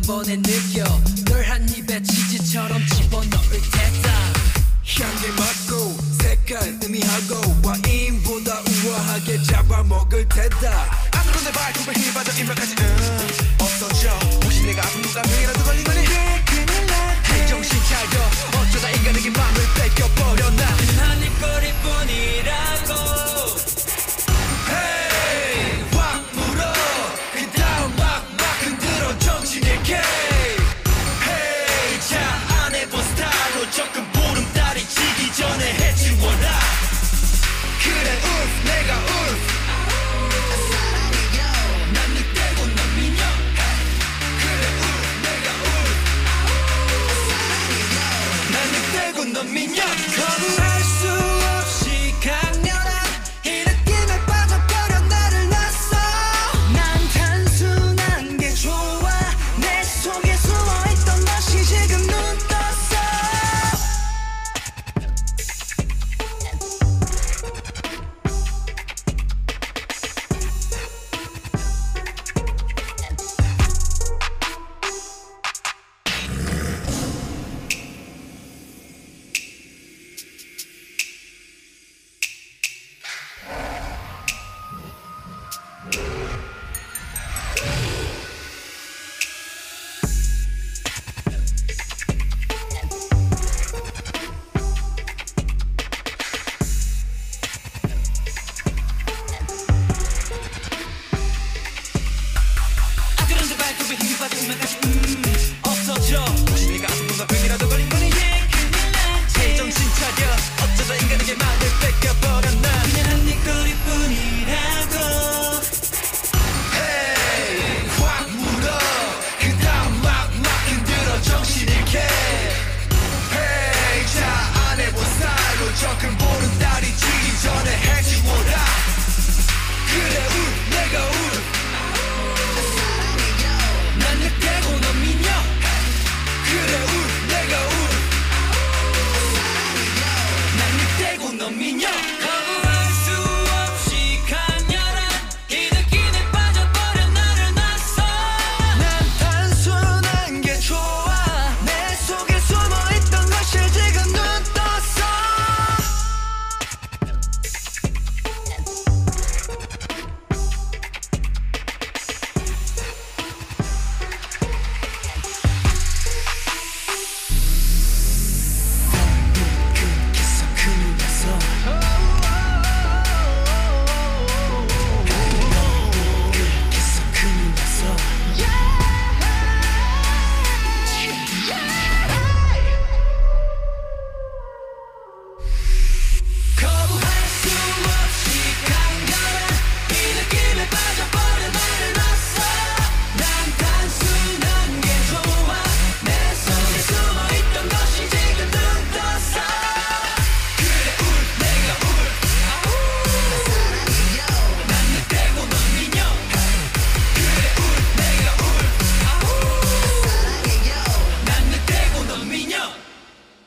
한 번에 느껴. 널 한 입에 치즈처럼 집어넣을 테다. 향기 맡고 색깔 의미하고 와인보다 우아하게 잡아먹을 테다. 아무런 내 발톱을 휘바닥 인마까지 응. 없어져. 혹시 내가 아픈 감각이라도 걸린 거니?